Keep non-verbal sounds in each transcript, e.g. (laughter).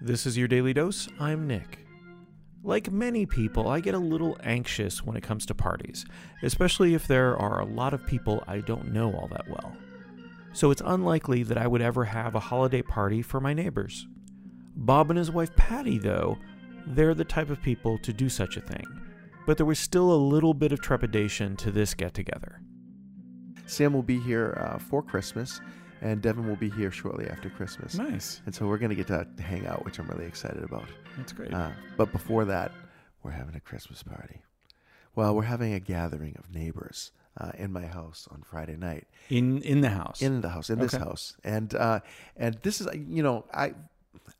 This is your daily dose. I'm Nick. Like many people, I get a little anxious when it comes to parties, especially if there are a lot of people I don't know all that well. So it's unlikely that I would ever have a holiday party for my neighbors. Bob and his wife Patty, though, they're the type of people to do such a thing. But there was still a little bit of trepidation to this get together. Sam will be here uh, for Christmas, and Devin will be here shortly after Christmas. Nice. And so we're going to get to hang out, which I'm really excited about. That's great. Uh, but before that, we're having a Christmas party. Well, we're having a gathering of neighbors uh, in my house on Friday night. in in the house. In the house, in this Okay. house, and uh, and this is you know I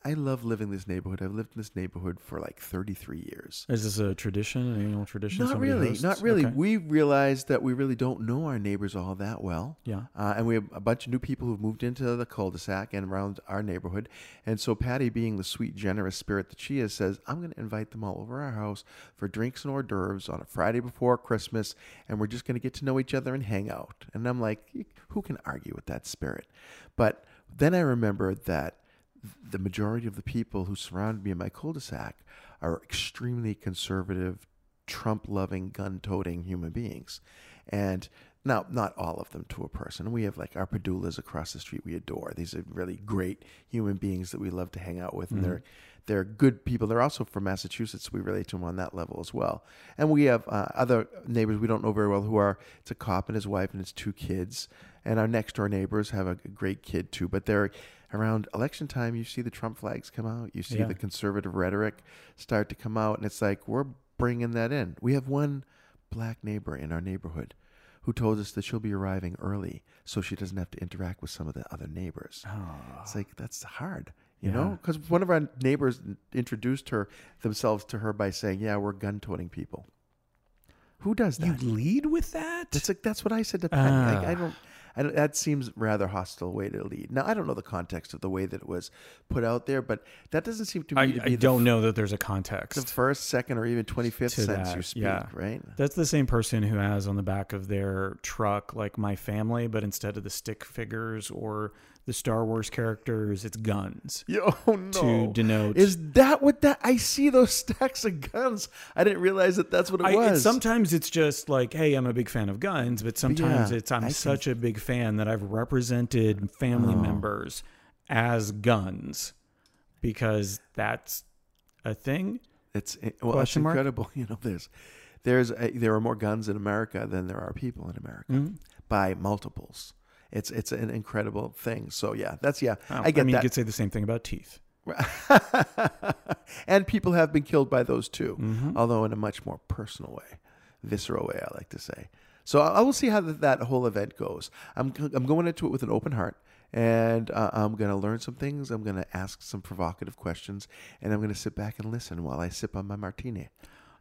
I love living this neighborhood. I've lived in this neighborhood for like 33 years. is this a tradition, an annual tradition? Not really, hosts? not really. Okay. We realized that we really don't know our neighbors all that well. Yeah. Uh, and we have a bunch of new people who've moved into the cul-de-sac and around our neighborhood. And so Patty, being the sweet, generous spirit that she is, says, I'm going to invite them all over our house for drinks and hors d'oeuvres on a Friday before Christmas. And we're just going to get to know each other and hang out. And I'm like, who can argue with that spirit? But then I remembered that the majority of the people who surround me in my cul-de-sac are extremely conservative, Trump-loving, gun-toting human beings, and now not all of them to a person. We have like our Padulas across the street we adore. These are really great human beings that we love to hang out with, and they're they're good people. They're also from Massachusetts. We relate to them on that level as well. And we have uh, other neighbors we don't know very well who are it's a cop and his wife and his two kids. And our next door neighbors have a great kid too. But they're around election time. You see the Trump flags come out. You see Yeah. the conservative rhetoric start to come out, and it's like we're bringing that in. We have one black neighbor in our neighborhood who told us that she'll be arriving early so she doesn't have to interact with some of the other neighbors. It's like that's hard, you know, Ah. Because one of our neighbors introduced her themselves to her by saying, "Yeah, we're gun-toting people." Who does that? You lead with that? That's like that's what I said to Patty. Like, I Ah. don't. I don't, that seems rather hostile way to lead. Now I don't know the context of the way that it was put out there, but that doesn't seem to me I, to I be the, don't know that there's a context. the first, second, or even twenty fifth sense that, you speak. yeah. Right? That's the same person who has on the back of their truck like my family, but instead of the stick figures or the Star Wars characters, it's guns Yo, (laughs) no. to denote. Is that what that? I see those (laughs) stacks of guns. I didn't realize that that's what it I, was. it's, sometimes it's just like, hey, I'm a big fan of guns, but sometimes yeah, it's I'm I can- such a big fan that I've represented family Oh. members as guns because that's a thing. It's it- well, it's Question mark? incredible. (laughs) You know, there's there's a, there are more guns in America than there are people in America Mm-hmm. by multiples. It's it's an incredible thing. So yeah, that's yeah. Oh, I get mean, that. you could say the same thing about teeth. (laughs) and people have been killed by those too, Mm-hmm. although in a much more personal way, visceral way, I like to say. So I will see how that, that whole event goes. I'm I'm going into it with an open heart, and uh, I'm going to learn some things. I'm going to ask some provocative questions, and I'm going to sit back and listen while I sip on my martini.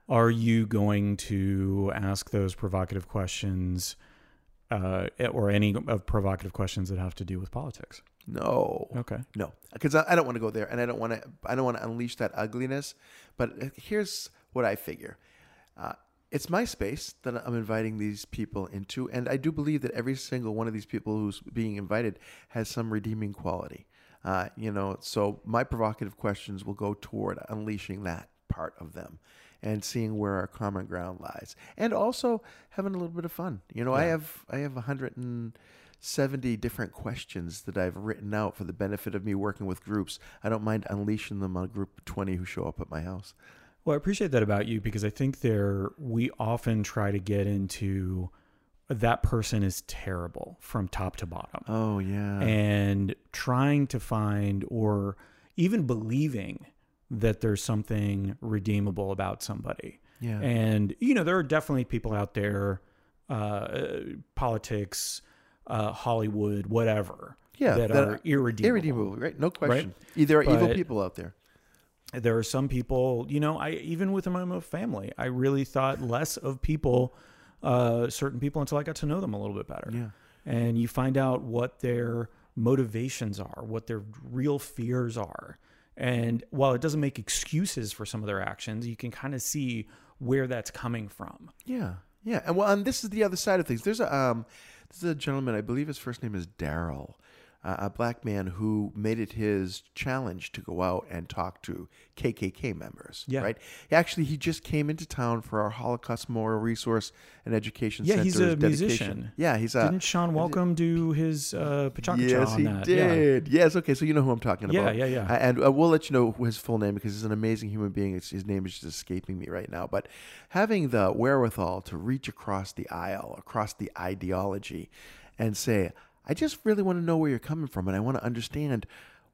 Are you going to ask those provocative questions, uh, or any of provocative questions that have to do with politics? No. Okay. No, because I, I don't want to go there, and I don't want to. I don't want to unleash that ugliness. But uh, here's what I figure: uh, it's my space that I'm inviting these people into, and I do believe that every single one of these people who's being invited has some redeeming quality. Uh, you know, so my provocative questions will go toward unleashing that part of them and seeing where our common ground lies, and also having a little bit of fun. You know, I have I have a hundred and 70 different questions that I've written out for the benefit of me working with groups. I don't mind unleashing them on a group of 20 who show up at my house. Well, I appreciate that about you because I think there we often try to get into that person is terrible from top to bottom. Oh, yeah. and trying to find or even believing that there's something redeemable about somebody. Yeah. And you know, there are definitely people out there, uh, politics, uh, Hollywood, whatever, Yeah, that, that are irredeemable. Irredeemable, right? No question. Either are evil people out there. There are some people, you know, I even within my own family, I really thought less of people, uh, certain people until I got to know them a little bit better. Yeah. and you find out what their motivations are, what their real fears are. And while it doesn't make excuses for some of their actions, you can kind of see where that's coming from. Yeah, yeah, and well, and this is the other side of things. There's a um, this is a gentleman. I believe his first name is Daryl. Uh, a black man who made it his challenge to go out and talk to KKK members. Yeah. Right. Actually, he just came into town for our Holocaust Memorial Resource and Education Center. Yeah, Center's he's a dedication. musician. Yeah, he's a. Didn't Sean Welcome do his uh, Pachaka Yes, on he that? Yeah. did. Yes, okay, so you know who I'm talking Yeah, about. yeah, yeah. Uh, And uh, we'll let you know his full name because he's an amazing human being. It's, his name is just escaping me right now. But having the wherewithal to reach across the aisle, across the ideology, and say, I just really want to know where you're coming from, and I want to understand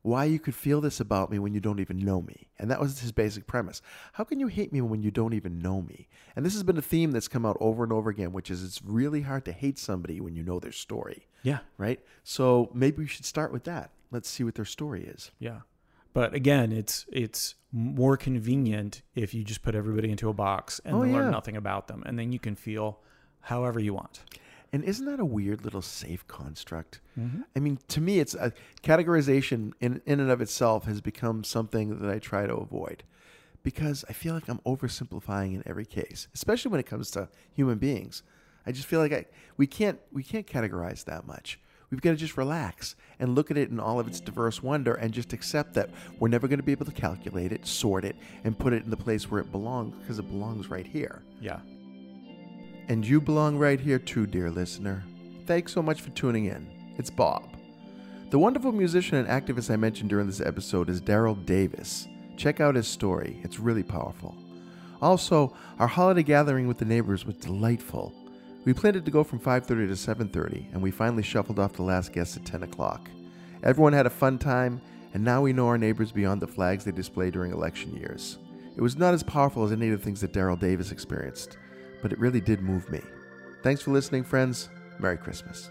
why you could feel this about me when you don't even know me. And that was his basic premise. How can you hate me when you don't even know me? And this has been a theme that's come out over and over again, which is it's really hard to hate somebody when you know their story Yeah. right? So maybe we should start with that. Let's see what their story is. Yeah. But again, it's it's more convenient if you just put everybody into a box and Oh, yeah. learn nothing about them, and then you can feel however you want. And isn't that a weird little safe construct? Mm-hmm. I mean, to me, it's a categorization in, in and of itself has become something that I try to avoid because I feel like I'm oversimplifying in every case, especially when it comes to human beings. I just feel like I, we can't we can't categorize that much. We've got to just relax and look at it in all of its diverse wonder and just accept that we're never going to be able to calculate it, sort it, and put it in the place where it belongs because it belongs right here. Yeah. And you belong right here too, dear listener. Thanks so much for tuning in. It's Bob. The wonderful musician and activist I mentioned during this episode is Daryl Davis. Check out his story, it's really powerful. Also, our holiday gathering with the neighbors was delightful. We planned it to go from 5:30 to 7:30, and we finally shuffled off the last guest at 10 o'clock. Everyone had a fun time, and now we know our neighbors beyond the flags they display during election years. It was not as powerful as any of the things that Daryl Davis experienced, but it really did move me. Thanks for listening, friends. Merry Christmas.